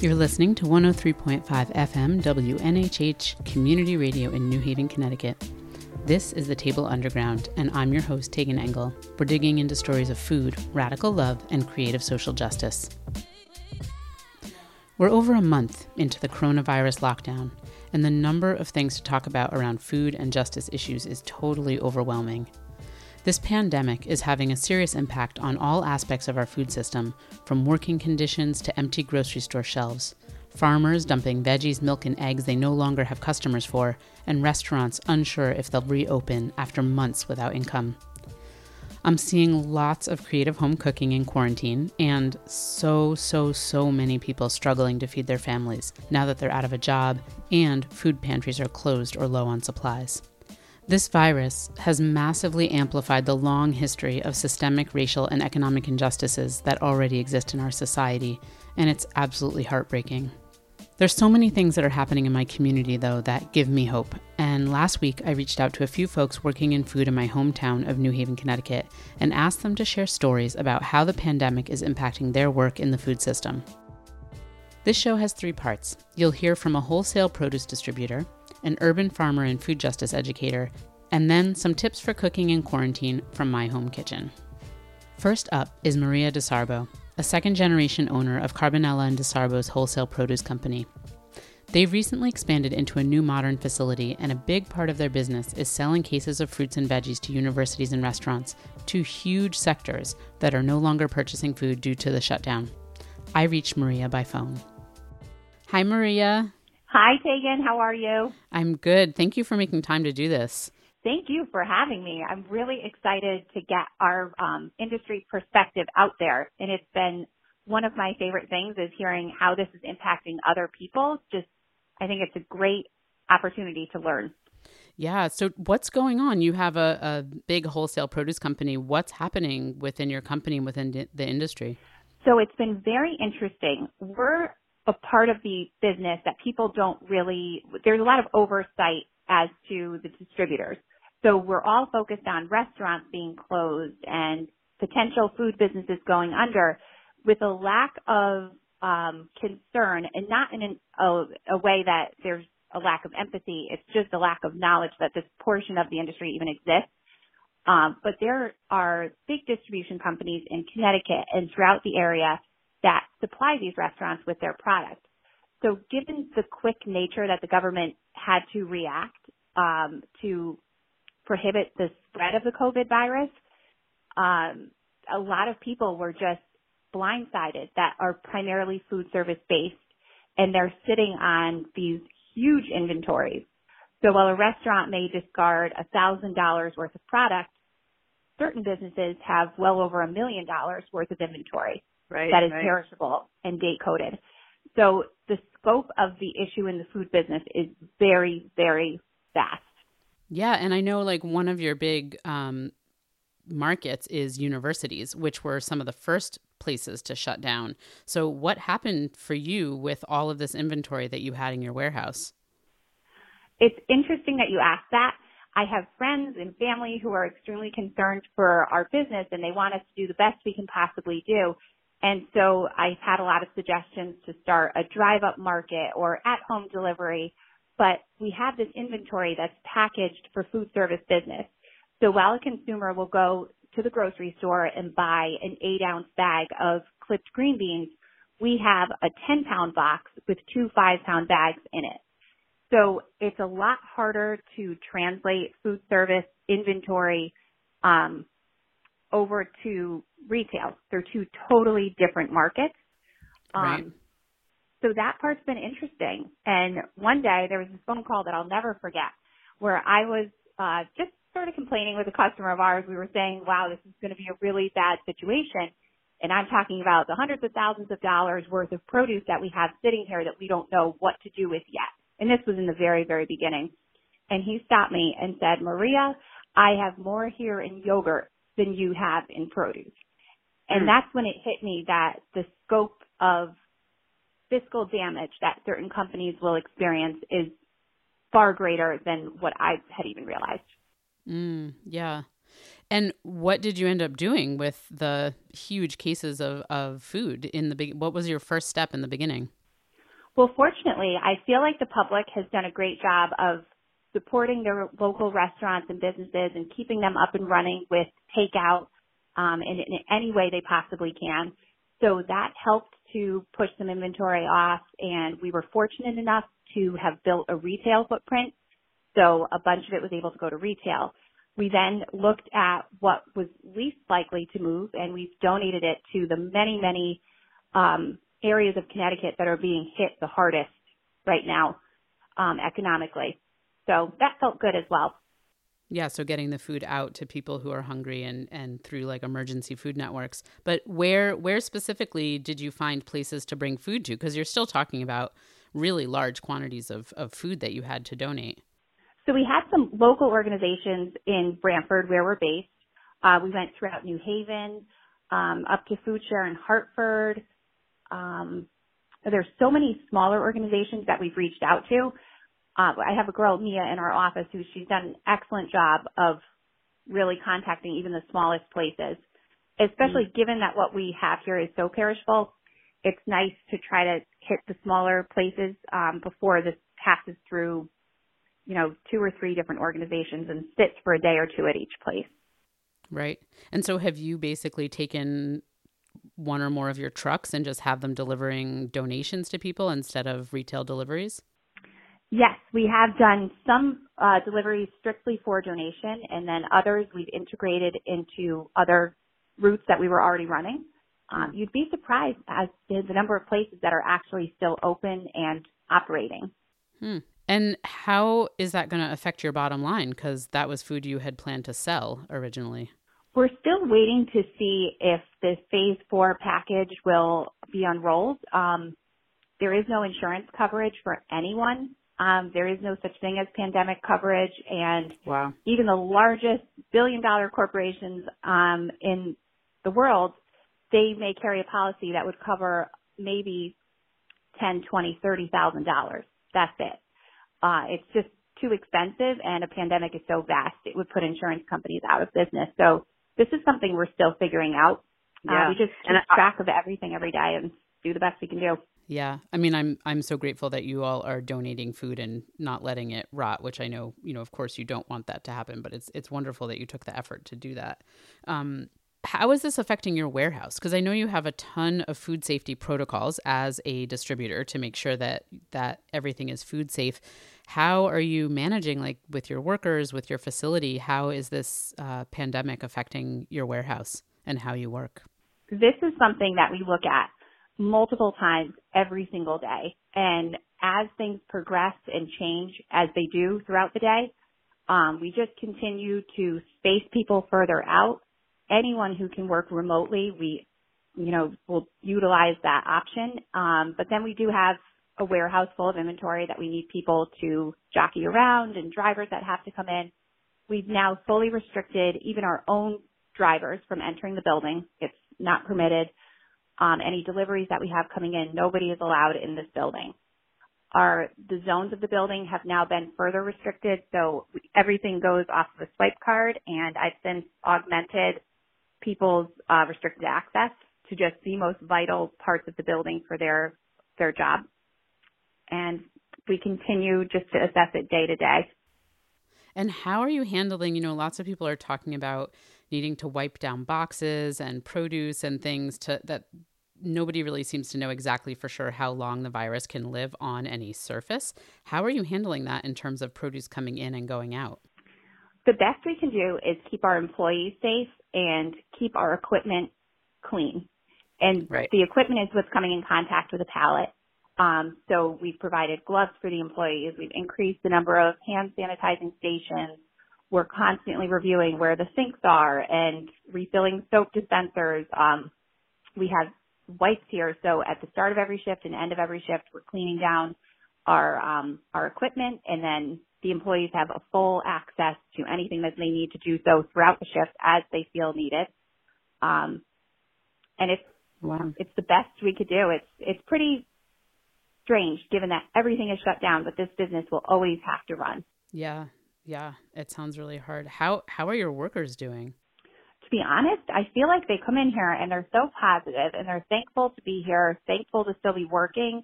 You're listening to 103.5 FM WNHH Community Radio in New Haven, Connecticut. This is the Table Underground, and I'm your host, Tagan Engel. We're digging into stories of food, radical love, and creative social justice. We're over a month into the coronavirus lockdown, and the number of things to talk about around food and justice issues is totally overwhelming. This pandemic is having a serious impact on all aspects of our food system, from working conditions to empty grocery store shelves. Farmers dumping veggies, milk, and eggs they no longer have customers for, and restaurants unsure if they'll reopen after months without income. I'm seeing lots of creative home cooking in quarantine, and so, so, so many people struggling to feed their families now that they're out of a job and food pantries are closed or low on supplies. This virus has massively amplified the long history of systemic racial and economic injustices that already exist in our society, and it's absolutely heartbreaking. There's so many things that are happening in my community, though, that give me hope. And last week, I reached out to a few folks working in food in my hometown of New Haven, Connecticut, and asked them to share stories about how the pandemic is impacting their work in the food system. This show has three parts. You'll hear from a wholesale produce distributor, an urban farmer and food justice educator, and then some tips for cooking in quarantine from my home kitchen. First up is Maria DeSarbo, a second generation owner of Carbonella and DeSarbo's wholesale produce company. They've recently expanded into a new modern facility, and a big part of their business is selling cases of fruits and veggies to universities and restaurants, two huge sectors that are no longer purchasing food due to the shutdown. I reached Maria by phone. Hi, Maria. Hi, Tagan. How are you? I'm good. Thank you for making time to do this. Thank you for having me. I'm really excited to get our um, industry perspective out there. And it's been one of my favorite things is hearing how this is impacting other people. Just, I think it's a great opportunity to learn. Yeah. So, what's going on? You have a, a big wholesale produce company. What's happening within your company, within the industry? So, it's been very interesting. We're a part of the business that people don't really, there's a lot of oversight as to the distributors. So we're all focused on restaurants being closed and potential food businesses going under with a lack of um, concern and not in an, a, a way that there's a lack of empathy. It's just a lack of knowledge that this portion of the industry even exists. Um, but there are big distribution companies in Connecticut and throughout the area that supply these restaurants with their product. So given the quick nature that the government had to react um, to prohibit the spread of the COVID virus, um, a lot of people were just blindsided that are primarily food service based and they're sitting on these huge inventories. So while a restaurant may discard a thousand dollars worth of product, certain businesses have well over a million dollars worth of inventory right, that is right. perishable and date coded. So the scope of the issue in the food business is very, very vast. Yeah, and I know like one of your big um, markets is universities, which were some of the first places to shut down. So, what happened for you with all of this inventory that you had in your warehouse? It's interesting that you asked that. I have friends and family who are extremely concerned for our business and they want us to do the best we can possibly do. And so I've had a lot of suggestions to start a drive up market or at home delivery, but we have this inventory that's packaged for food service business. So while a consumer will go to the grocery store and buy an eight ounce bag of clipped green beans, we have a 10 pound box with two five pound bags in it. So it's a lot harder to translate food service inventory um, over to retail. They're two totally different markets. Right. Um, so that part's been interesting. And one day there was this phone call that I'll never forget where I was uh, just sort of complaining with a customer of ours. We were saying, wow, this is going to be a really bad situation. And I'm talking about the hundreds of thousands of dollars worth of produce that we have sitting here that we don't know what to do with yet. And this was in the very, very beginning. And he stopped me and said, Maria, I have more here in yogurt than you have in produce. And mm. that's when it hit me that the scope of fiscal damage that certain companies will experience is far greater than what I had even realized. Mm, yeah. And what did you end up doing with the huge cases of, of food in the big? What was your first step in the beginning? Well, fortunately, I feel like the public has done a great job of supporting their local restaurants and businesses and keeping them up and running with takeout um, in, in any way they possibly can. So that helped to push some inventory off, and we were fortunate enough to have built a retail footprint. So a bunch of it was able to go to retail. We then looked at what was least likely to move, and we've donated it to the many, many um, areas of Connecticut that are being hit the hardest right now um, economically. So that felt good as well. Yeah, so getting the food out to people who are hungry and and through like emergency food networks. But where where specifically did you find places to bring food to because you're still talking about really large quantities of of food that you had to donate. So we had some local organizations in Branford where we're based. Uh, we went throughout New Haven, um, up to Food Share in Hartford. Um, there's so many smaller organizations that we've reached out to uh, I have a girl, Mia, in our office who she's done an excellent job of really contacting even the smallest places, especially mm given that what we have here is so perishable. It's nice to try to hit the smaller places um, before this passes through, you know, two or three different organizations and sits for a day or two at each place. Right. And so have you basically taken one or more of your trucks and just have them delivering donations to people instead of retail deliveries? Yes, we have done some uh, deliveries strictly for donation, and then others we've integrated into other routes that we were already running. Um, you'd be surprised as to the number of places that are actually still open and operating. Hmm. And how is that going to affect your bottom line? Because that was food you had planned to sell originally. We're still waiting to see if the phase four package will be unrolled. Um, there is no insurance coverage for anyone um, there is no such thing as pandemic coverage, and wow. even the largest billion-dollar corporations um, in the world, they may carry a policy that would cover maybe ten, twenty, thirty thousand dollars. That's it. Uh, it's just too expensive, and a pandemic is so vast it would put insurance companies out of business. So this is something we're still figuring out. Uh, yeah. Uh, we just keep and track of everything every day and do the best we can do. Yeah. I mean, I'm I'm so grateful that you all are donating food and not letting it rot, which I know, you know, of course you don't want that to happen, but it's it's wonderful that you took the effort to do that. Um, how is this affecting your warehouse? Because I know you have a ton of food safety protocols as a distributor to make sure that that everything is food safe. How are you managing, like with your workers, with your facility? How is this uh, pandemic affecting your warehouse and how you work? This is something that we look at multiple times every single day. And as things progress and change as they do throughout the day, um, we just continue to space people further out. Anyone who can work remotely, we, you know, will utilize that option. Um, but then we do have a warehouse full of inventory that we need people to jockey around and drivers that have to come in. We've now fully restricted even our own drivers from entering the building. It's not permitted um, any deliveries that we have coming in, nobody is allowed in this building. Our the zones of the building have now been further restricted, so everything goes off of a swipe card, and I've since augmented people's uh, restricted access to just the most vital parts of the building for their their job. And we continue just to assess it day to day. And how are you handling, you know, lots of people are talking about needing to wipe down boxes and produce and things to that nobody really seems to know exactly for sure how long the virus can live on any surface. How are you handling that in terms of produce coming in and going out? The best we can do is keep our employees safe and keep our equipment clean. And right. the equipment is what's coming in contact with a pallet. Um, so we've provided gloves for the employees. We've increased the number of hand sanitizing stations. We're constantly reviewing where the sinks are and refilling soap dispensers. Um, we have wipes here. So at the start of every shift and end of every shift, we're cleaning down our um, our equipment, and then the employees have a full access to anything that they need to do so throughout the shift as they feel needed. Um, and it's wow. it's the best we could do. It's it's pretty strange given that everything is shut down, but this business will always have to run. Yeah, yeah, it sounds really hard. How how are your workers doing? Be honest, I feel like they come in here and they're so positive and they're thankful to be here, thankful to still be working.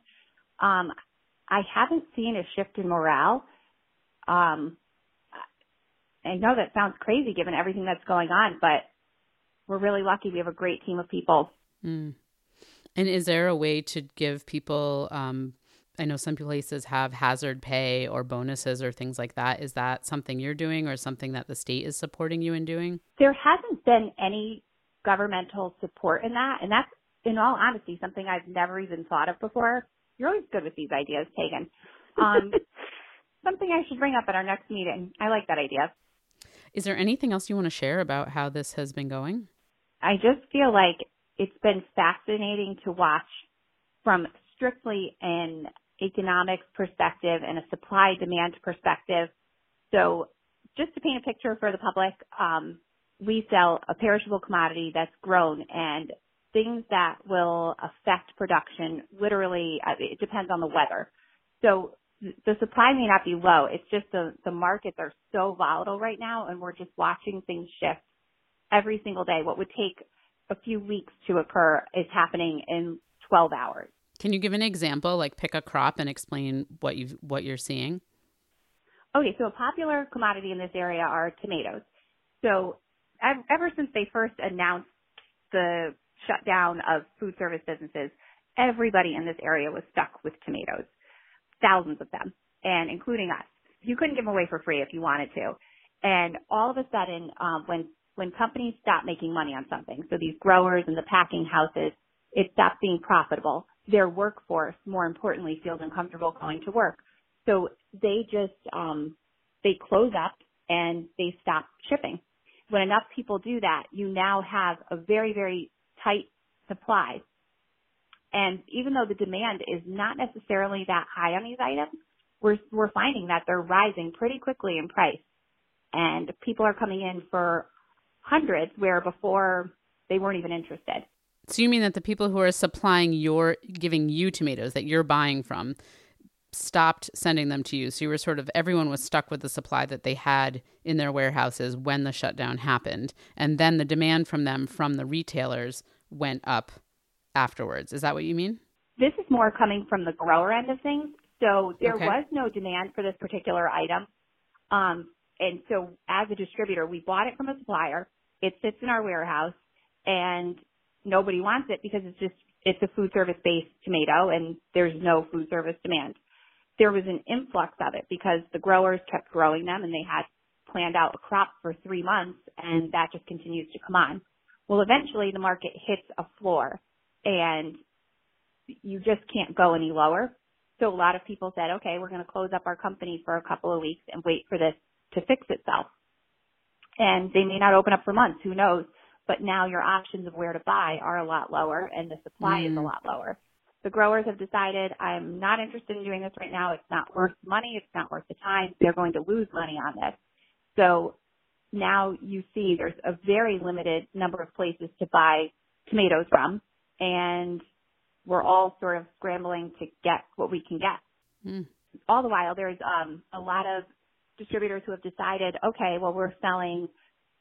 Um, I haven't seen a shift in morale. Um, I know that sounds crazy given everything that's going on, but we're really lucky. We have a great team of people. Mm. And is there a way to give people? Um, I know some places have hazard pay or bonuses or things like that. Is that something you're doing or something that the state is supporting you in doing? There hasn't been any governmental support in that, and that's in all honesty something I've never even thought of before. You're always good with these ideas, Tagan. Um, something I should bring up at our next meeting. I like that idea. Is there anything else you want to share about how this has been going? I just feel like it's been fascinating to watch from strictly an economics perspective and a supply demand perspective. So just to paint a picture for the public, um, we sell a perishable commodity that's grown and things that will affect production literally, uh, it depends on the weather. So the supply may not be low. It's just the, the markets are so volatile right now and we're just watching things shift every single day. What would take a few weeks to occur is happening in 12 hours. Can you give an example, like pick a crop and explain what you what you're seeing? Okay, so a popular commodity in this area are tomatoes. So ever since they first announced the shutdown of food service businesses, everybody in this area was stuck with tomatoes, thousands of them, and including us. You couldn't give them away for free if you wanted to. And all of a sudden, um, when when companies stop making money on something, so these growers and the packing houses, it stops being profitable. Their workforce, more importantly, feels uncomfortable going to work. So they just um, they close up and they stop shipping. When enough people do that, you now have a very very tight supply. And even though the demand is not necessarily that high on these items, we're we're finding that they're rising pretty quickly in price. And people are coming in for hundreds where before they weren't even interested. So you mean that the people who are supplying your giving you tomatoes that you're buying from stopped sending them to you. So you were sort of everyone was stuck with the supply that they had in their warehouses when the shutdown happened. And then the demand from them from the retailers went up afterwards. Is that what you mean? This is more coming from the grower end of things. So there okay. was no demand for this particular item. Um, and so as a distributor, we bought it from a supplier. It sits in our warehouse and nobody wants it because it's just, it's a food service based tomato and there's no food service demand. There was an influx of it because the growers kept growing them and they had planned out a crop for three months and that just continues to come on. Well, eventually the market hits a floor and you just can't go any lower. So a lot of people said, okay, we're going to close up our company for a couple of weeks and wait for this to fix itself. And they may not open up for months, who knows? But now your options of where to buy are a lot lower and the supply mm. is a mm. lot lower. The growers have decided I'm not interested in doing this right now. It's not worth money. It's not worth the time. They're going to lose money on this. So now you see there's a very limited number of places to buy tomatoes from and we're all sort of scrambling to get what we can get. Mm. All the while there's um, a lot of distributors who have decided, okay, well, we're selling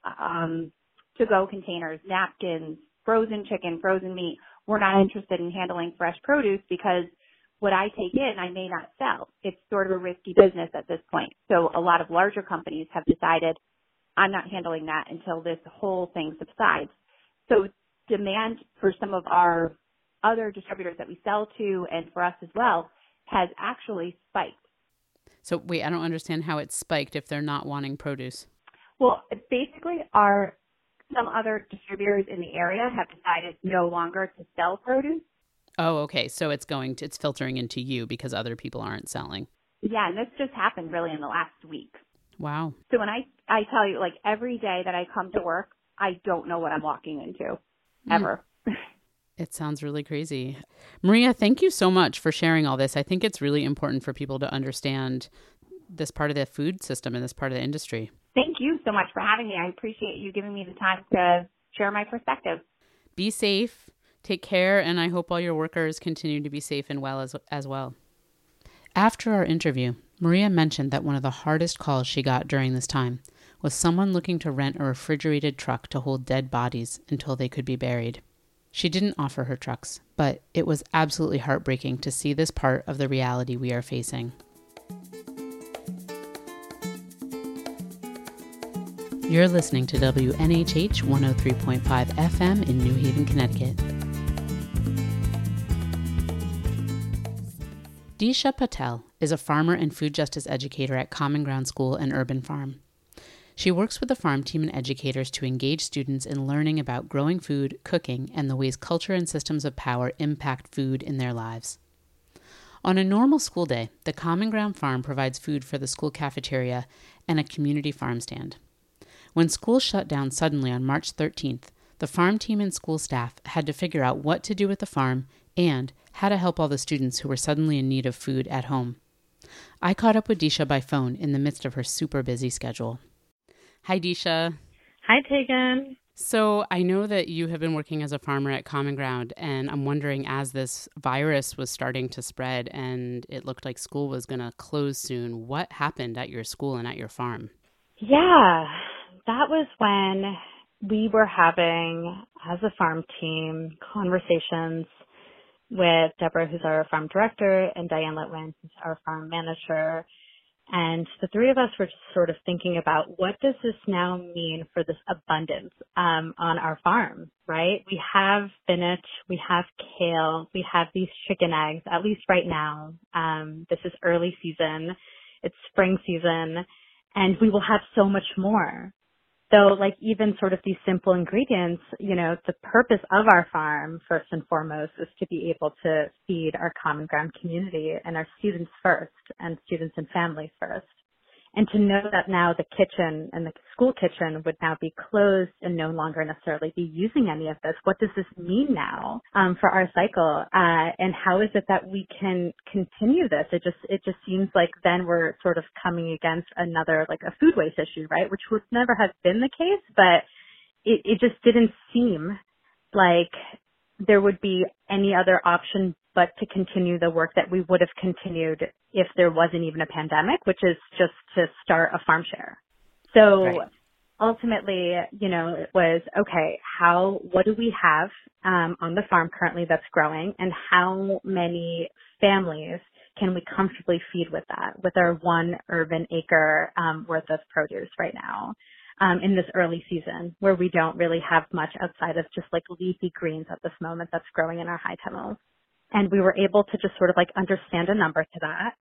um, to-go containers, napkins, frozen chicken, frozen meat. We're not interested in handling fresh produce because what I take in, I may not sell. It's sort of a risky business at this point. So a lot of larger companies have decided, I'm not handling that until this whole thing subsides. So demand for some of our other distributors that we sell to and for us as well has actually spiked. So wait, I don't understand how it's spiked if they're not wanting produce. Well, basically, our some other distributors in the area have decided no longer to sell produce. Oh, okay. So it's going to it's filtering into you because other people aren't selling. Yeah, and this just happened really in the last week. Wow. So when I I tell you like every day that I come to work, I don't know what I'm walking into hmm. ever. Mm. It sounds really crazy. Maria, thank you so much for sharing all this. I think it's really important for people to understand this part of the food system and this part of the industry. Thank you so much for having me. I appreciate you giving me the time to share my perspective. Be safe, take care, and I hope all your workers continue to be safe and well as, as well. After our interview, Maria mentioned that one of the hardest calls she got during this time was someone looking to rent a refrigerated truck to hold dead bodies until they could be buried. She didn't offer her trucks, but it was absolutely heartbreaking to see this part of the reality we are facing. You're listening to WNHH 103.5 FM in New Haven, Connecticut. Disha Patel is a farmer and food justice educator at Common Ground School and Urban Farm. She works with the farm team and educators to engage students in learning about growing food, cooking, and the ways culture and systems of power impact food in their lives. On a normal school day, the Common Ground Farm provides food for the school cafeteria and a community farm stand. When school shut down suddenly on March 13th, the farm team and school staff had to figure out what to do with the farm and how to help all the students who were suddenly in need of food at home. I caught up with Disha by phone in the midst of her super busy schedule. Hi, Disha. Hi, Tagan. So, I know that you have been working as a farmer at Common Ground, and I'm wondering as this virus was starting to spread and it looked like school was going to close soon, what happened at your school and at your farm? Yeah, that was when we were having, as a farm team, conversations with Deborah, who's our farm director, and Diane Litwin, who's our farm manager. And the three of us were just sort of thinking about what does this now mean for this abundance um, on our farm, right? We have spinach, we have kale, we have these chicken eggs, at least right now. Um, this is early season, it's spring season, and we will have so much more. So like even sort of these simple ingredients, you know, the purpose of our farm first and foremost is to be able to feed our common ground community and our students first and students and families first. And to know that now the kitchen and the school kitchen would now be closed and no longer necessarily be using any of this, what does this mean now um, for our cycle? Uh, and how is it that we can continue this? It just it just seems like then we're sort of coming against another like a food waste issue, right? Which would never have been the case, but it, it just didn't seem like there would be any other option but to continue the work that we would have continued if there wasn't even a pandemic, which is just to start a farm share. So right. ultimately, you know, it was okay, how, what do we have um, on the farm currently that's growing and how many families can we comfortably feed with that, with our one urban acre um, worth of produce right now? Um, in this early season where we don't really have much outside of just like leafy greens at this moment that's growing in our high tunnels. And we were able to just sort of like understand a number to that.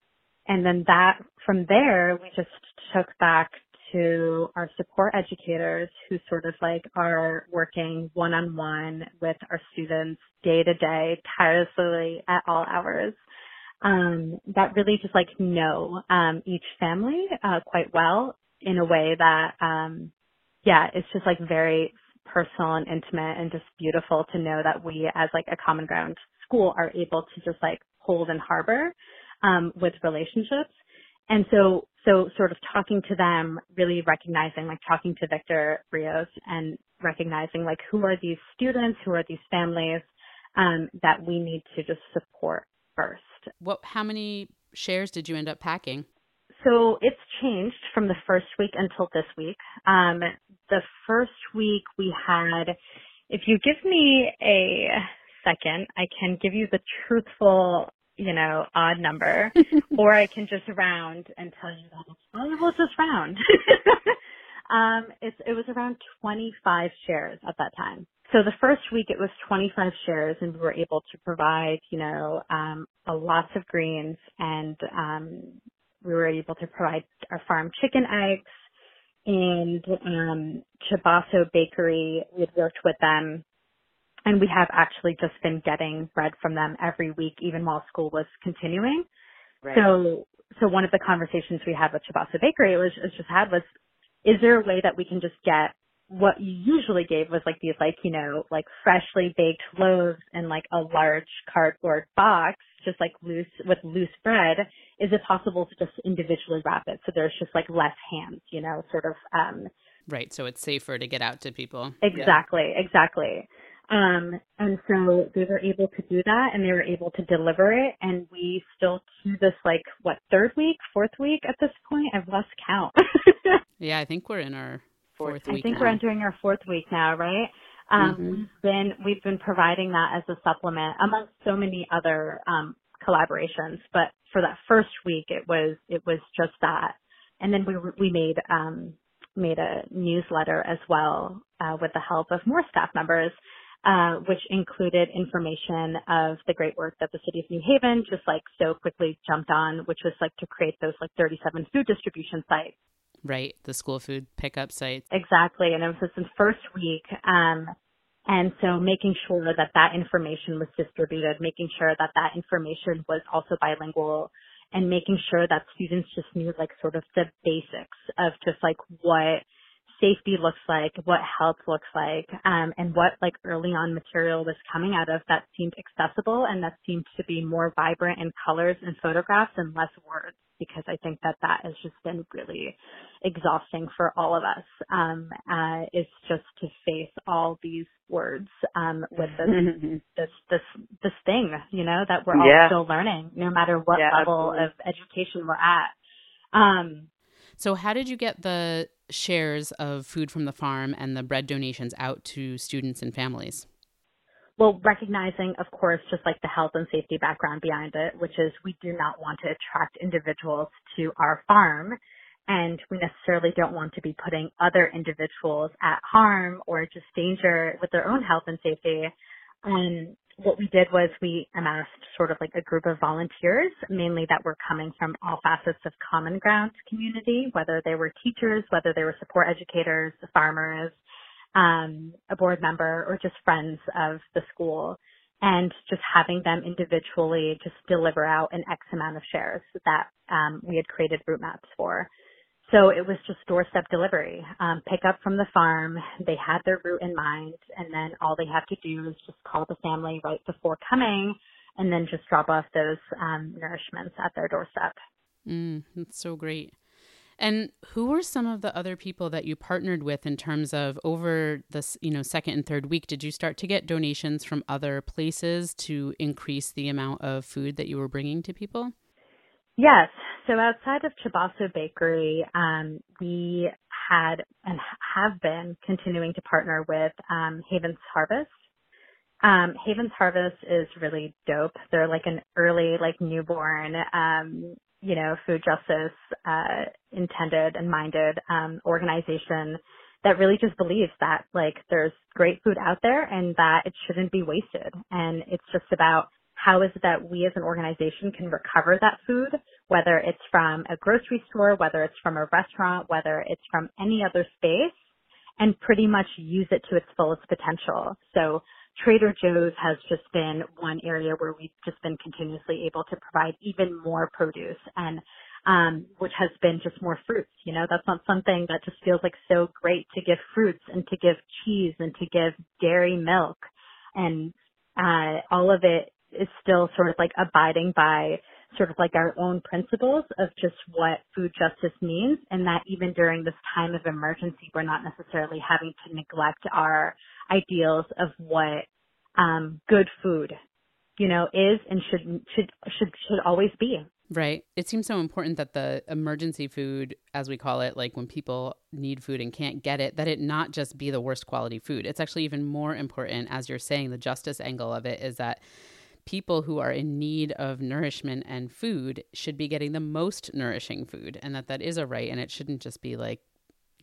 And then that, from there, we just took back to our support educators who sort of like are working one on one with our students day to day, tirelessly at all hours. Um, that really just like know um, each family uh, quite well in a way that, um, yeah, it's just like very personal and intimate and just beautiful to know that we as like a common ground school are able to just like hold and harbor um, with relationships. And so, so sort of talking to them, really recognizing, like talking to Victor Rios and recognizing like who are these students, who are these families um, that we need to just support first. What? How many shares did you end up packing? So it's changed from the first week until this week. Um, the first week we had, if you give me a second, I can give you the truthful, you know, odd number, or I can just round and tell you that well, we'll just round. um, it's, it was around 25 shares at that time. So the first week it was 25 shares and we were able to provide, you know, um, a lots of greens and, um, we were able to provide our farm chicken eggs and, um, Chabaso Bakery. We had worked with them and we have actually just been getting bread from them every week, even while school was continuing. Right. So, so one of the conversations we had with Chabaso Bakery was, was just had was, is there a way that we can just get what you usually gave was like these like, you know, like freshly baked loaves in like a large cardboard box, just like loose with loose bread. Is it possible to just individually wrap it so there's just like less hands, you know, sort of um Right, so it's safer to get out to people. Exactly, yeah. exactly. Um, and so they were able to do that and they were able to deliver it. And we still do this like, what, third week, fourth week at this point? I've lost count. yeah, I think we're in our fourth I week. I think now. we're entering our fourth week now, right? Um, mm-hmm. We've been we've been providing that as a supplement amongst so many other um, collaborations. But for that first week, it was it was just that, and then we we made um, made a newsletter as well uh, with the help of more staff members, uh, which included information of the great work that the city of New Haven just like so quickly jumped on, which was like to create those like 37 food distribution sites. Right, the school food pickup sites. Exactly, and it was just the first week. Um, and so making sure that that information was distributed, making sure that that information was also bilingual and making sure that students just knew like sort of the basics of just like what safety looks like, what health looks like, um, and what like early on material was coming out of that seemed accessible and that seemed to be more vibrant in colors and photographs and less words because I think that that has just been really exhausting for all of us. Um, uh, is just to face all these words um, with this this this this thing, you know, that we're all still learning, no matter what yeah, level absolutely. of education we're at. Um, so, how did you get the shares of food from the farm and the bread donations out to students and families? Well, recognizing, of course, just like the health and safety background behind it, which is we do not want to attract individuals to our farm and we necessarily don't want to be putting other individuals at harm or just danger with their own health and safety. And what we did was we amassed sort of like a group of volunteers, mainly that were coming from all facets of Common Ground community, whether they were teachers, whether they were support educators, farmers, um, a board member, or just friends of the school. And just having them individually just deliver out an X amount of shares that um, we had created route maps for. So it was just doorstep delivery, um, pick up from the farm. They had their route in mind, and then all they have to do is just call the family right before coming, and then just drop off those um, nourishments at their doorstep. Mm, that's so great. And who were some of the other people that you partnered with in terms of over this, you know, second and third week? Did you start to get donations from other places to increase the amount of food that you were bringing to people? Yes. So outside of Chabaso Bakery, um, we had and have been continuing to partner with um, Havens Harvest. Um, Havens Harvest is really dope. They're like an early, like newborn, um, you know, food justice uh, intended and minded um, organization that really just believes that like there's great food out there and that it shouldn't be wasted. And it's just about how is it that we as an organization can recover that food, whether it's from a grocery store, whether it's from a restaurant, whether it's from any other space, and pretty much use it to its fullest potential. So Trader Joe's has just been one area where we've just been continuously able to provide even more produce and um, which has been just more fruits. You know, that's not something that just feels like so great to give fruits and to give cheese and to give dairy milk and uh, all of it is still sort of like abiding by sort of like our own principles of just what food justice means and that even during this time of emergency we're not necessarily having to neglect our ideals of what um good food you know is and should should should should always be Right. It seems so important that the emergency food, as we call it, like when people need food and can't get it, that it not just be the worst quality food. It's actually even more important, as you're saying, the justice angle of it is that people who are in need of nourishment and food should be getting the most nourishing food and that that is a right and it shouldn't just be like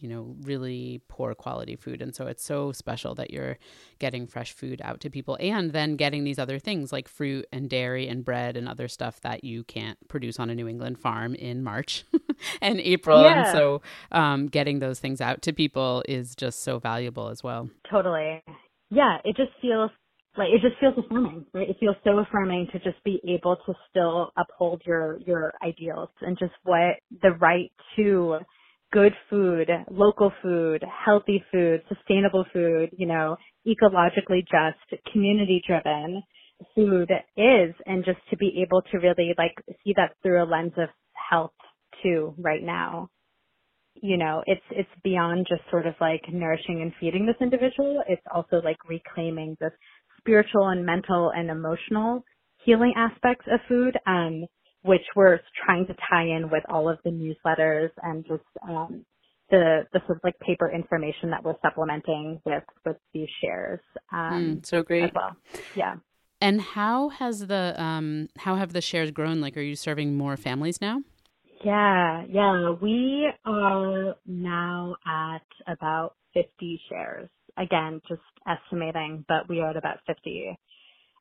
you know really poor quality food. And so it's so special that you're getting fresh food out to people and then getting these other things like fruit and dairy and bread and other stuff that you can't produce on a new england farm in march and april. Yeah. and so um, getting those things out to people is just so valuable as well. Totally. Yeah it just feels like it just feels affirming, right? It feels so affirming to just be able to still uphold your your ideals and just what the right to good food, local food, healthy food, sustainable food, you know, ecologically just, community driven food is and just to be able to really like see that through a lens of health too right now. You know, it's it's beyond just sort of like nourishing and feeding this individual. It's also like reclaiming this spiritual and mental and emotional healing aspects of food, um, which we're trying to tie in with all of the newsletters and just um, the the sort of like paper information that we're supplementing with with these shares. Um, mm, so great. As well, yeah. And how has the um how have the shares grown? Like, are you serving more families now? Yeah, yeah. We are now at about 50 shares. Again, just estimating, but we are at about 50.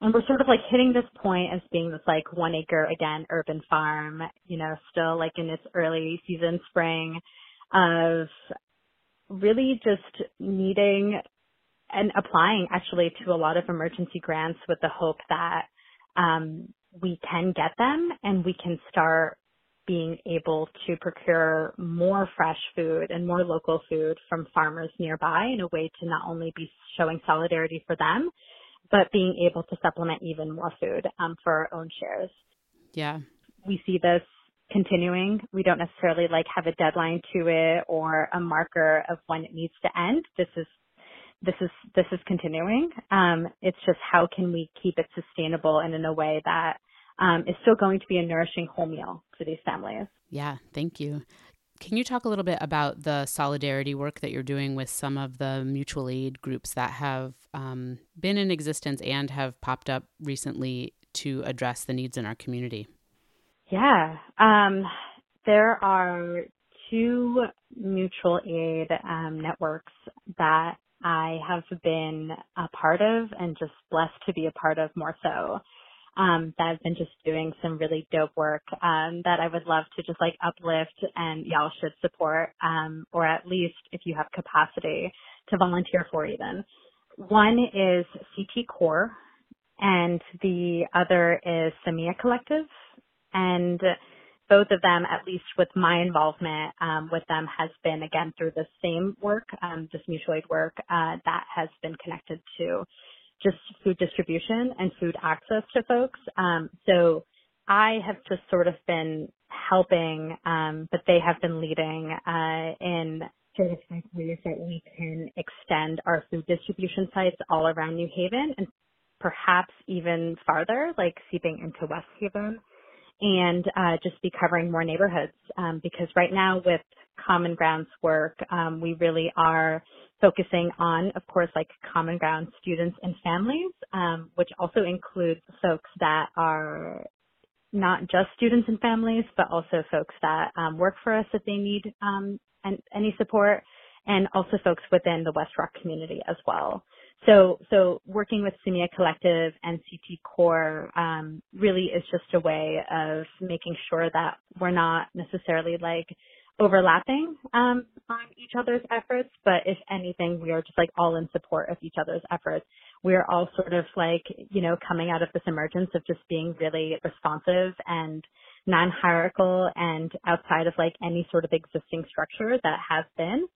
And we're sort of like hitting this point as being this like one acre, again, urban farm, you know, still like in its early season spring of really just needing and applying actually to a lot of emergency grants with the hope that um, we can get them and we can start being able to procure more fresh food and more local food from farmers nearby in a way to not only be showing solidarity for them, but being able to supplement even more food um, for our own shares. Yeah. We see this continuing. We don't necessarily like have a deadline to it or a marker of when it needs to end. This is this is this is continuing. Um, it's just how can we keep it sustainable and in a way that um, is still going to be a nourishing whole meal for these families. Yeah, thank you. Can you talk a little bit about the solidarity work that you're doing with some of the mutual aid groups that have um, been in existence and have popped up recently to address the needs in our community? Yeah, um, there are two mutual aid um, networks that I have been a part of and just blessed to be a part of more so. Um, that have been just doing some really dope work um, that I would love to just like uplift and y'all should support, um, or at least if you have capacity to volunteer for even. One is CT Core, and the other is Semilla Collective, and both of them, at least with my involvement um, with them, has been again through the same work, um, this mutual aid work uh, that has been connected to just food distribution and food access to folks. Um, so I have just sort of been helping, um, but they have been leading uh, in sort of ways that we can extend our food distribution sites all around New Haven and perhaps even farther, like seeping into West Haven and uh, just be covering more neighborhoods um, because right now with Common Grounds work, um, we really are focusing on, of course, like Common Ground students and families, um, which also includes folks that are not just students and families, but also folks that um, work for us if they need um, any support, and also folks within the West Rock community as well. So, so working with Semilla Collective and CT Core um, really is just a way of making sure that we're not necessarily like overlapping um, on each other's efforts, but if anything, we are just like all in support of each other's efforts. We're all sort of like, you know, coming out of this emergence of just being really responsive and non-hierarchical and outside of like any sort of existing structure that has been.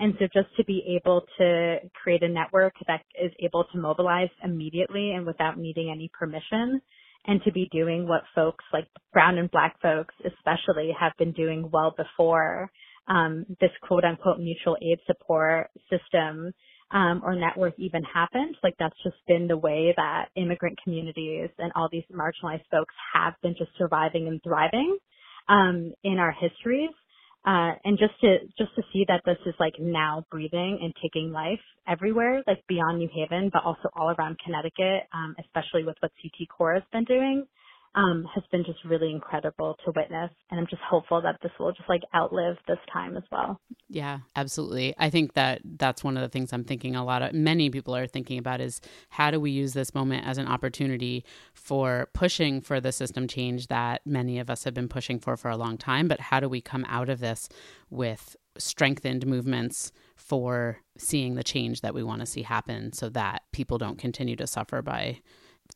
And so just to be able to create a network that is able to mobilize immediately and without needing any permission and to be doing what folks like brown and black folks especially have been doing well before um, this quote unquote mutual aid support system um, or network even happened. Like that's just been the way that immigrant communities and all these marginalized folks have been just surviving and thriving um, in our histories. Uh, and just to, just to see that this is like now breathing and taking life everywhere, like beyond New Haven, but also all around Connecticut, um, especially with what CT Core has been doing um, has been just really incredible to witness. And I'm just hopeful that this will just like outlive this time as well. Yeah, absolutely. I think that that's one of the things I'm thinking a lot of, many people are thinking about is how do we use this moment as an opportunity for pushing for the system change that many of us have been pushing for for a long time, but how do we come out of this with strengthened movements for seeing the change that we want to see happen so that people don't continue to suffer by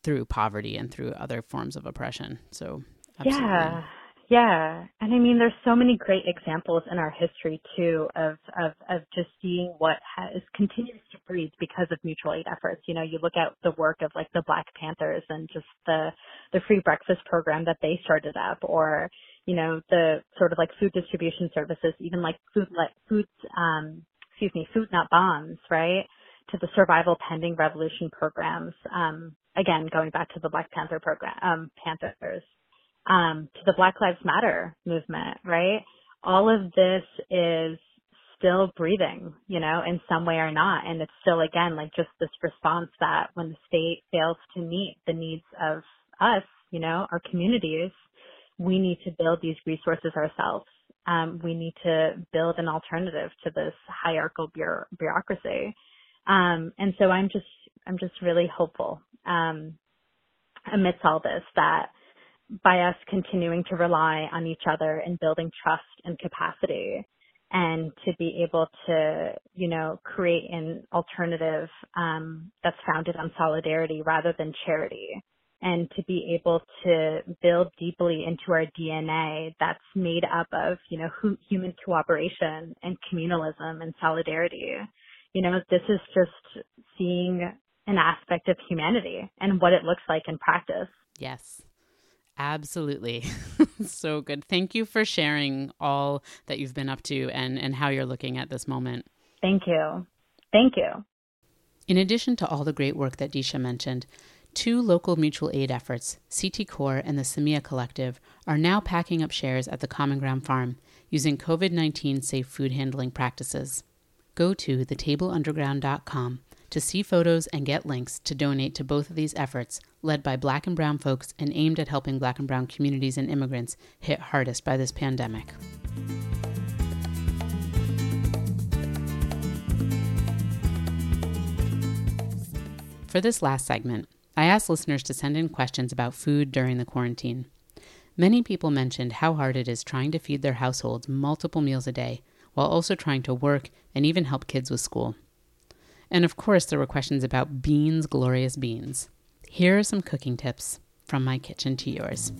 through poverty and through other forms of oppression. So, absolutely. yeah. Yeah, and I mean, there's so many great examples in our history too of of of just seeing what has continues to breathe because of mutual aid efforts. You know, you look at the work of like the Black Panthers and just the the free breakfast program that they started up, or you know, the sort of like food distribution services, even like food like foods, um, excuse me, food not bombs, right? To the survival pending revolution programs. Um, again, going back to the Black Panther program, um, Panthers, um, to the Black Lives Matter movement, right? All of this is still breathing, you know, in some way or not. And it's still, again, like just this response that when the state fails to meet the needs of us, you know, our communities, we need to build these resources ourselves. Um, we need to build an alternative to this hierarchical bureaucracy. Um, and so I'm just, I'm just really hopeful, um, amidst all this that by us continuing to rely on each other and building trust and capacity and to be able to, you know, create an alternative um, that's founded on solidarity rather than charity and to be able to build deeply into our DNA that's made up of, you know, human cooperation and communalism and solidarity. You know, this is just seeing an aspect of humanity and what it looks like in practice. Yes. Absolutely. so good. Thank you for sharing all that you've been up to and, and how you're looking at this moment. Thank you. Thank you. In addition to all the great work that Disha mentioned, two local mutual aid efforts, CT Core and the Semilla Collective, are now packing up shares at the Common Ground Farm using COVID 19 safe food handling practices. Go to thetableunderground.com to see photos and get links to donate to both of these efforts, led by Black and Brown folks and aimed at helping Black and Brown communities and immigrants hit hardest by this pandemic. For this last segment, I asked listeners to send in questions about food during the quarantine. Many people mentioned how hard it is trying to feed their households multiple meals a day while also trying to work and even help kids with school. And of course, there were questions about beans, glorious beans. Here are some cooking tips from my kitchen to yours.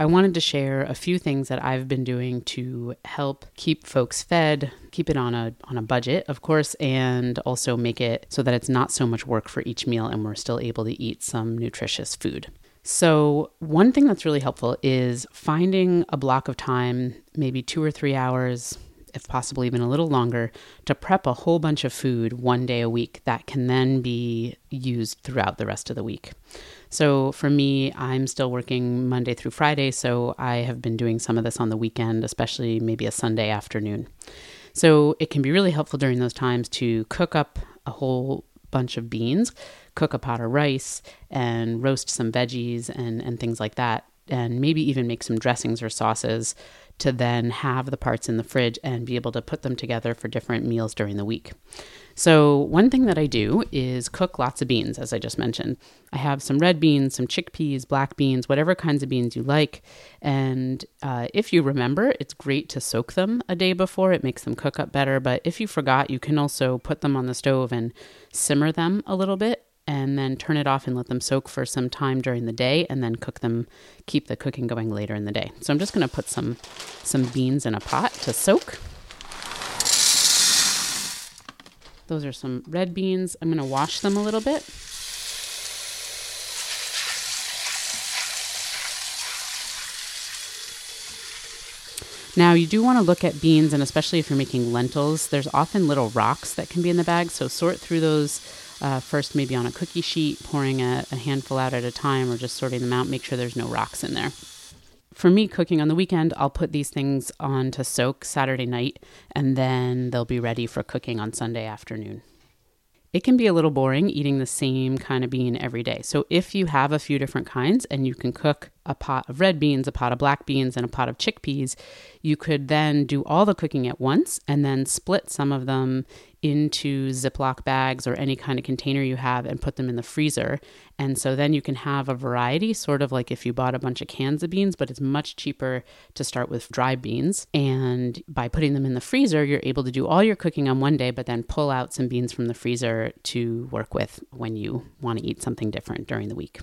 I wanted to share a few things that I've been doing to help keep folks fed, keep it on a on a budget, of course, and also make it so that it's not so much work for each meal and we're still able to eat some nutritious food. So, one thing that's really helpful is finding a block of time, maybe two or three hours, if possible even a little longer, to prep a whole bunch of food one day a week that can then be used throughout the rest of the week. So, for me, I'm still working Monday through Friday, so I have been doing some of this on the weekend, especially maybe a Sunday afternoon. So, it can be really helpful during those times to cook up a whole bunch of beans, cook a pot of rice, and roast some veggies and, and things like that. And maybe even make some dressings or sauces to then have the parts in the fridge and be able to put them together for different meals during the week. So, one thing that I do is cook lots of beans, as I just mentioned. I have some red beans, some chickpeas, black beans, whatever kinds of beans you like. And uh, if you remember, it's great to soak them a day before, it makes them cook up better. But if you forgot, you can also put them on the stove and simmer them a little bit and then turn it off and let them soak for some time during the day and then cook them keep the cooking going later in the day so i'm just going to put some some beans in a pot to soak those are some red beans i'm going to wash them a little bit Now, you do want to look at beans, and especially if you're making lentils, there's often little rocks that can be in the bag. So, sort through those uh, first maybe on a cookie sheet, pouring a, a handful out at a time, or just sorting them out. Make sure there's no rocks in there. For me, cooking on the weekend, I'll put these things on to soak Saturday night, and then they'll be ready for cooking on Sunday afternoon it can be a little boring eating the same kind of bean every day. So, if you have a few different kinds and you can cook a pot of red beans, a pot of black beans, and a pot of chickpeas, you could then do all the cooking at once and then split some of them into Ziploc bags or any kind of container you have and put them in the freezer. And so then you can have a variety, sort of like if you bought a bunch of cans of beans, but it's much cheaper to start with dry beans. And by putting them in the freezer, you're able to do all your cooking on one day, but then pull out some beans from the freezer to work with when you want to eat something different during the week.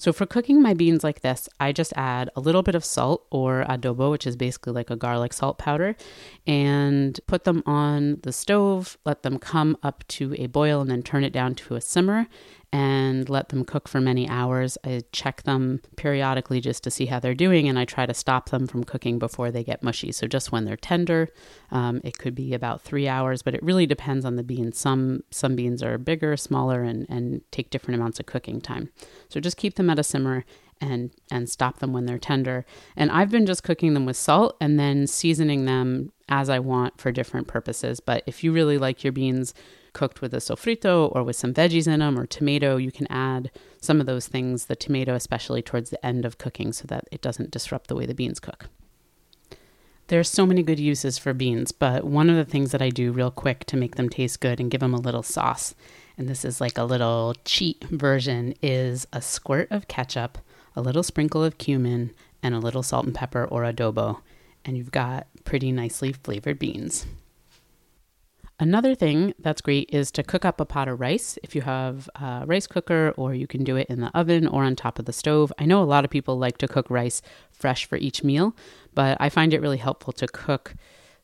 So for cooking my beans like this, I just add a little bit of salt or adobo, which is basically like a garlic salt powder, and put them on the stove, let them come up to a boil, and then turn it down to a simmer and let them cook for many hours. I check them periodically just to see how they're doing, and I try to stop them from cooking before they get mushy. So just when they're tender, um, it could be about three hours, but it really depends on the beans. Some some beans are bigger, smaller, and and take different amounts of cooking time. So just keep them at a simmer and and stop them when they're tender. And I've been just cooking them with salt and then seasoning them as I want for different purposes. But if you really like your beans cooked with a sofrito or with some veggies in them or tomato, you can add some of those things, the tomato especially towards the end of cooking so that it doesn't disrupt the way the beans cook. There's so many good uses for beans, but one of the things that I do real quick to make them taste good and give them a little sauce, and this is like a little cheat version, is a squirt of ketchup, a little sprinkle of cumin, and a little salt and pepper or adobo, and you've got pretty nicely flavored beans. Another thing that's great is to cook up a pot of rice if you have a rice cooker, or you can do it in the oven or on top of the stove. I know a lot of people like to cook rice fresh for each meal, but I find it really helpful to cook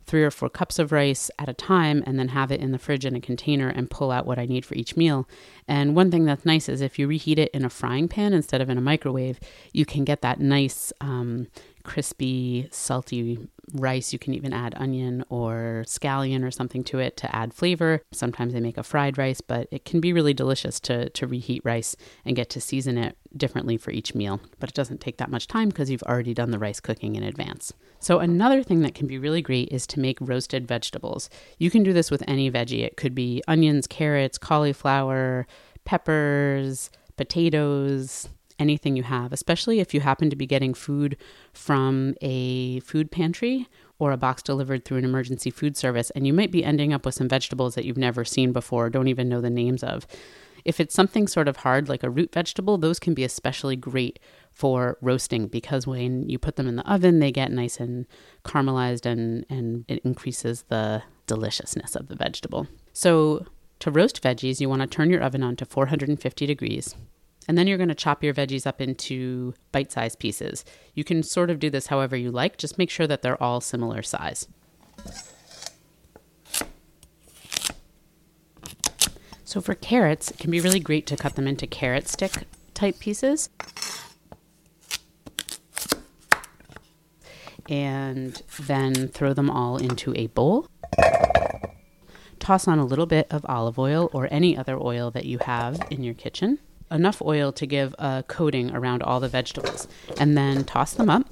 three or four cups of rice at a time and then have it in the fridge in a container and pull out what I need for each meal. And one thing that's nice is if you reheat it in a frying pan instead of in a microwave, you can get that nice um, crispy, salty rice. You can even add onion or scallion or something to it to add flavor. Sometimes they make a fried rice, but it can be really delicious to, to reheat rice and get to season it differently for each meal. But it doesn't take that much time because you've already done the rice cooking in advance. So, another thing that can be really great is to make roasted vegetables. You can do this with any veggie, it could be onions, carrots, cauliflower, peppers, potatoes, anything you have, especially if you happen to be getting food from a food pantry or a box delivered through an emergency food service, and you might be ending up with some vegetables that you've never seen before, don't even know the names of. If it's something sort of hard, like a root vegetable, those can be especially great for roasting because when you put them in the oven, they get nice and caramelized and, and it increases the deliciousness of the vegetable. So, to roast veggies, you want to turn your oven on to 450 degrees. And then you're going to chop your veggies up into bite sized pieces. You can sort of do this however you like, just make sure that they're all similar size. So for carrots, it can be really great to cut them into carrot stick type pieces. And then throw them all into a bowl. Toss on a little bit of olive oil or any other oil that you have in your kitchen enough oil to give a coating around all the vegetables, and then toss them up.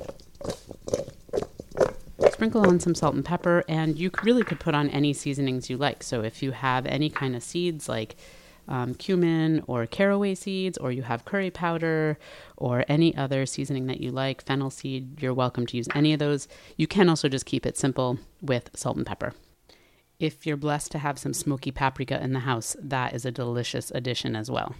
Sprinkle on some salt and pepper, and you really could put on any seasonings you like. So if you have any kind of seeds like um, cumin or caraway seeds, or you have curry powder, or any other seasoning that you like, fennel seed, you're welcome to use any of those. You can also just keep it simple with salt and pepper. If you're blessed to have some smoky paprika in the house, that is a delicious addition as well.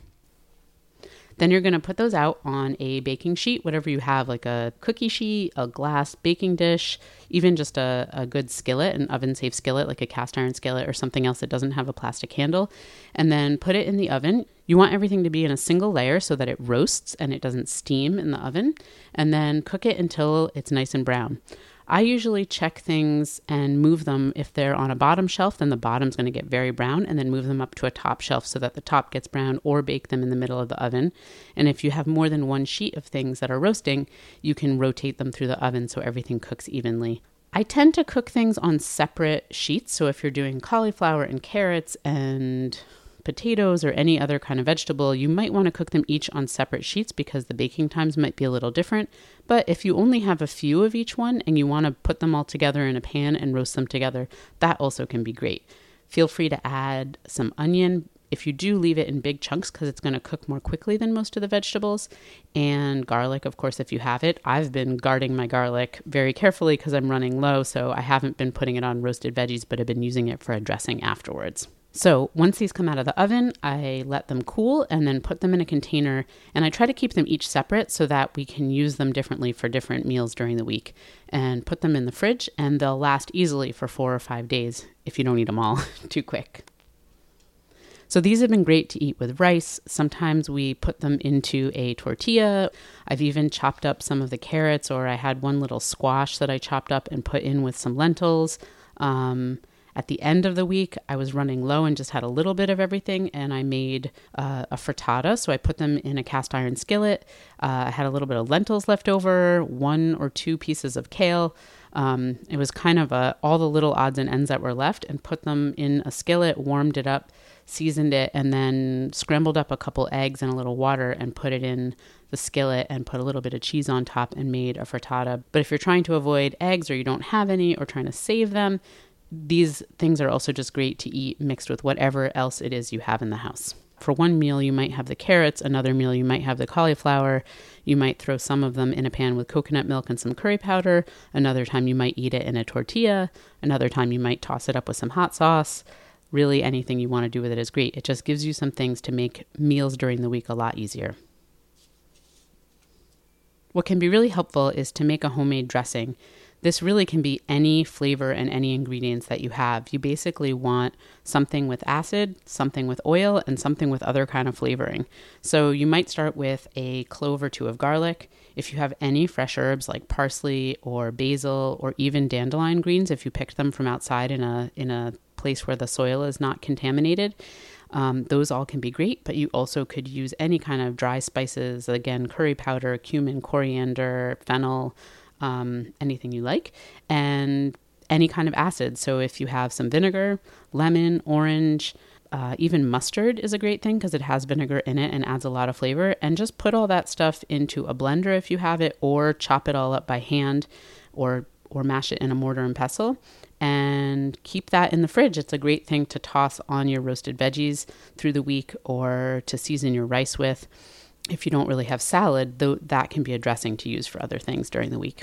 Then you're going to put those out on a baking sheet, whatever you have, like a cookie sheet, a glass baking dish, even just a, a good skillet, an oven safe skillet, like a cast iron skillet or something else that doesn't have a plastic handle. And then put it in the oven. You want everything to be in a single layer so that it roasts and it doesn't steam in the oven. And then cook it until it's nice and brown. I usually check things and move them. If they're on a bottom shelf, then the bottom's going to get very brown, and then move them up to a top shelf so that the top gets brown, or bake them in the middle of the oven. And if you have more than one sheet of things that are roasting, you can rotate them through the oven so everything cooks evenly. I tend to cook things on separate sheets. So if you're doing cauliflower and carrots and potatoes or any other kind of vegetable, you might want to cook them each on separate sheets because the baking times might be a little different. But if you only have a few of each one and you want to put them all together in a pan and roast them together, that also can be great. Feel free to add some onion. If you do leave it in big chunks because it's going to cook more quickly than most of the vegetables, and garlic, of course, if you have it. I've been guarding my garlic very carefully because I'm running low, so I haven't been putting it on roasted veggies, but I've been using it for a dressing afterwards. So once these come out of the oven, I let them cool and then put them in a container. And I try to keep them each separate so that we can use them differently for different meals during the week. And put them in the fridge, and they'll last easily for four or five days if you don't eat them all too quick. So these have been great to eat with rice. Sometimes we put them into a tortilla. I've even chopped up some of the carrots, or I had one little squash that I chopped up and put in with some lentils. Um, at the end of the week, I was running low and just had a little bit of everything, and I made uh, a frittata. So I put them in a cast iron skillet. Uh, I had a little bit of lentils left over, one or two pieces of kale, Um, it was kind of a, all the little odds and ends that were left and put them in a skillet, warmed it up, seasoned it, and then scrambled up a couple eggs and a little water and put it in the skillet and put a little bit of cheese on top and made a frittata. But if you're trying to avoid eggs or you don't have any or trying to save them, these things are also just great to eat mixed with whatever else it is you have in the house. For one meal, you might have the carrots, another meal, you might have the cauliflower. You might throw some of them in a pan with coconut milk and some curry powder. Another time, you might eat it in a tortilla. Another time, you might toss it up with some hot sauce. Really, anything you want to do with it is great. It just gives you some things to make meals during the week a lot easier. What can be really helpful is to make a homemade dressing this really can be any flavor and any ingredients that you have. You basically want something with acid, something with oil, and something with other kind of flavoring. So you might start with a clove or two of garlic. If you have any fresh herbs like parsley or basil or even dandelion greens, if you picked them from outside in a in a place where the soil is not contaminated, um, those all can be great, but you also could use any kind of dry spices, again, curry powder, cumin, coriander, fennel, um, anything you like, and any kind of acid. So if you have some vinegar, lemon, orange, uh, even mustard is a great thing because it has vinegar in it and adds a lot of flavor. And just put all that stuff into a blender if you have it, or chop it all up by hand, or or mash it in a mortar and pestle, and keep that in the fridge. It's a great thing to toss on your roasted veggies through the week, or to season your rice with if you don't really have salad, though that can be a dressing to use for other things during the week.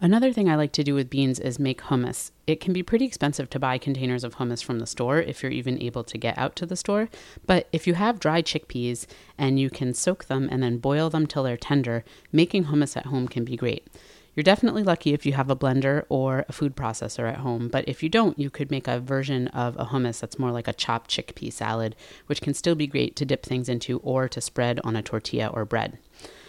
Another thing I like to do with beans is make hummus. It can be pretty expensive to buy containers of hummus from the store if you're even able to get out to the store. But if you have dry chickpeas and you can soak them and then boil them till they're tender, making hummus at home can be great. You're definitely lucky if you have a blender or a food processor at home, but if you don't, you could make a version of a hummus that's more like a chopped chickpea salad, which can still be great to dip things into or to spread on a tortilla or bread.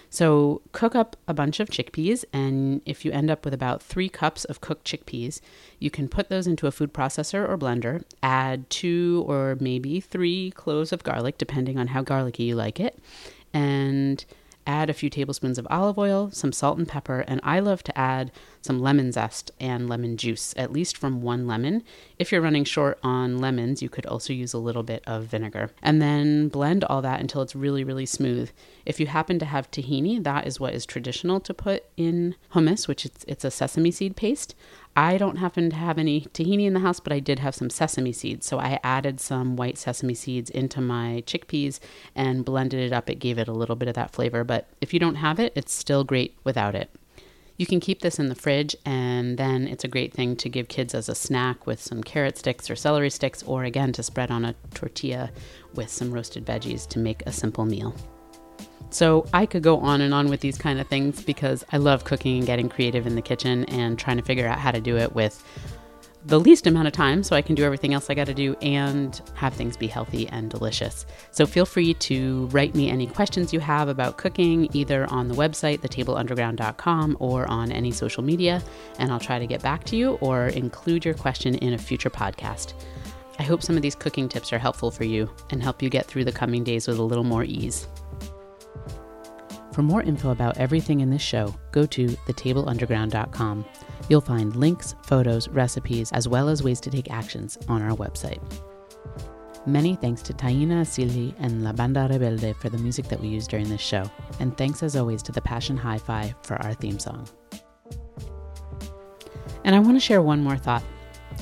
So, cook up a bunch of chickpeas, and if you end up with about three cups of cooked chickpeas, you can put those into a food processor or blender, add two or maybe three cloves of garlic, depending on how garlicky you like it, and add a few tablespoons of olive oil, some salt and pepper, and I love to add some lemon zest and lemon juice, at least from one lemon. If you're running short on lemons, you could also use a little bit of vinegar. And then blend all that until it's really, really smooth. If you happen to have tahini, that is what is traditional to put in hummus, which it's, it's a sesame seed paste. I don't happen to have any tahini in the house, but I did have some sesame seeds. So I added some white sesame seeds into my chickpeas and blended it up. It gave it a little bit of that flavor, but if you don't have it, it's still great without it. You can keep this in the fridge, and then it's a great thing to give kids as a snack with some carrot sticks or celery sticks, or again to spread on a tortilla with some roasted veggies to make a simple meal. So I could go on and on with these kind of things because I love cooking and getting creative in the kitchen and trying to figure out how to do it with the least amount of time so I can do everything else I got to do and have things be healthy and delicious. So feel free to write me any questions you have about cooking either on the website, thetableunderground.com, or on any social media, and I'll try to get back to you or include your question in a future podcast. I hope some of these cooking tips are helpful for you and help you get through the coming days with a little more ease. For more info about everything in this show, go to thetableunderground.com. You'll find links, photos, recipes, as well as ways to take actions on our website. Many thanks to Taina Asili and La Banda Rebelde for the music that we used during this show, and thanks as always to the Passion Hi Fi for our theme song. And I want to share one more thought.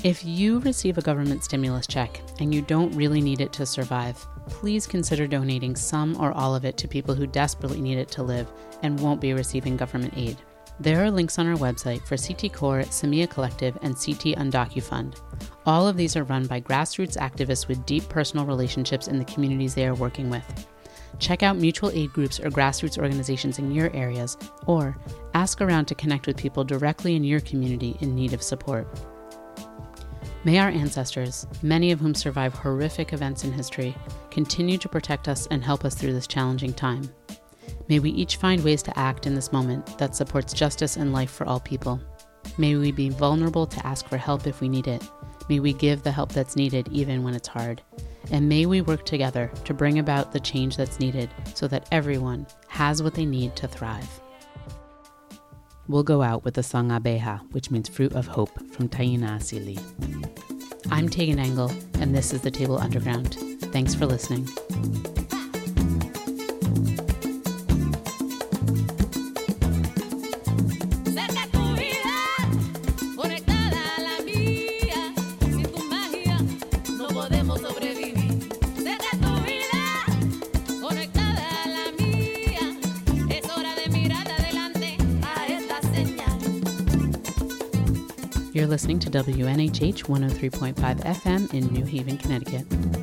If you receive a government stimulus check and you don't really need it to survive, please consider donating some or all of it to people who desperately need it to live and won't be receiving government aid. There are links on our website for CT Core, Semilla Collective, and CT UndocuFund. All of these are run by grassroots activists with deep personal relationships in the communities they are working with. Check out mutual aid groups or grassroots organizations in your areas, or ask around to connect with people directly in your community in need of support. May our ancestors, many of whom survived horrific events in history, continue to protect us and help us through this challenging time. May we each find ways to act in this moment that supports justice and life for all people. May we be vulnerable to ask for help if we need it. May we give the help that's needed even when it's hard. And may we work together to bring about the change that's needed so that everyone has what they need to thrive. we'll go out with the song Abeja, which means fruit of hope, from Taina Asili. I'm Tagan Engel, and this is The Table Underground. Thanks for listening. You're listening to WNHH 103.5 FM in New Haven, Connecticut.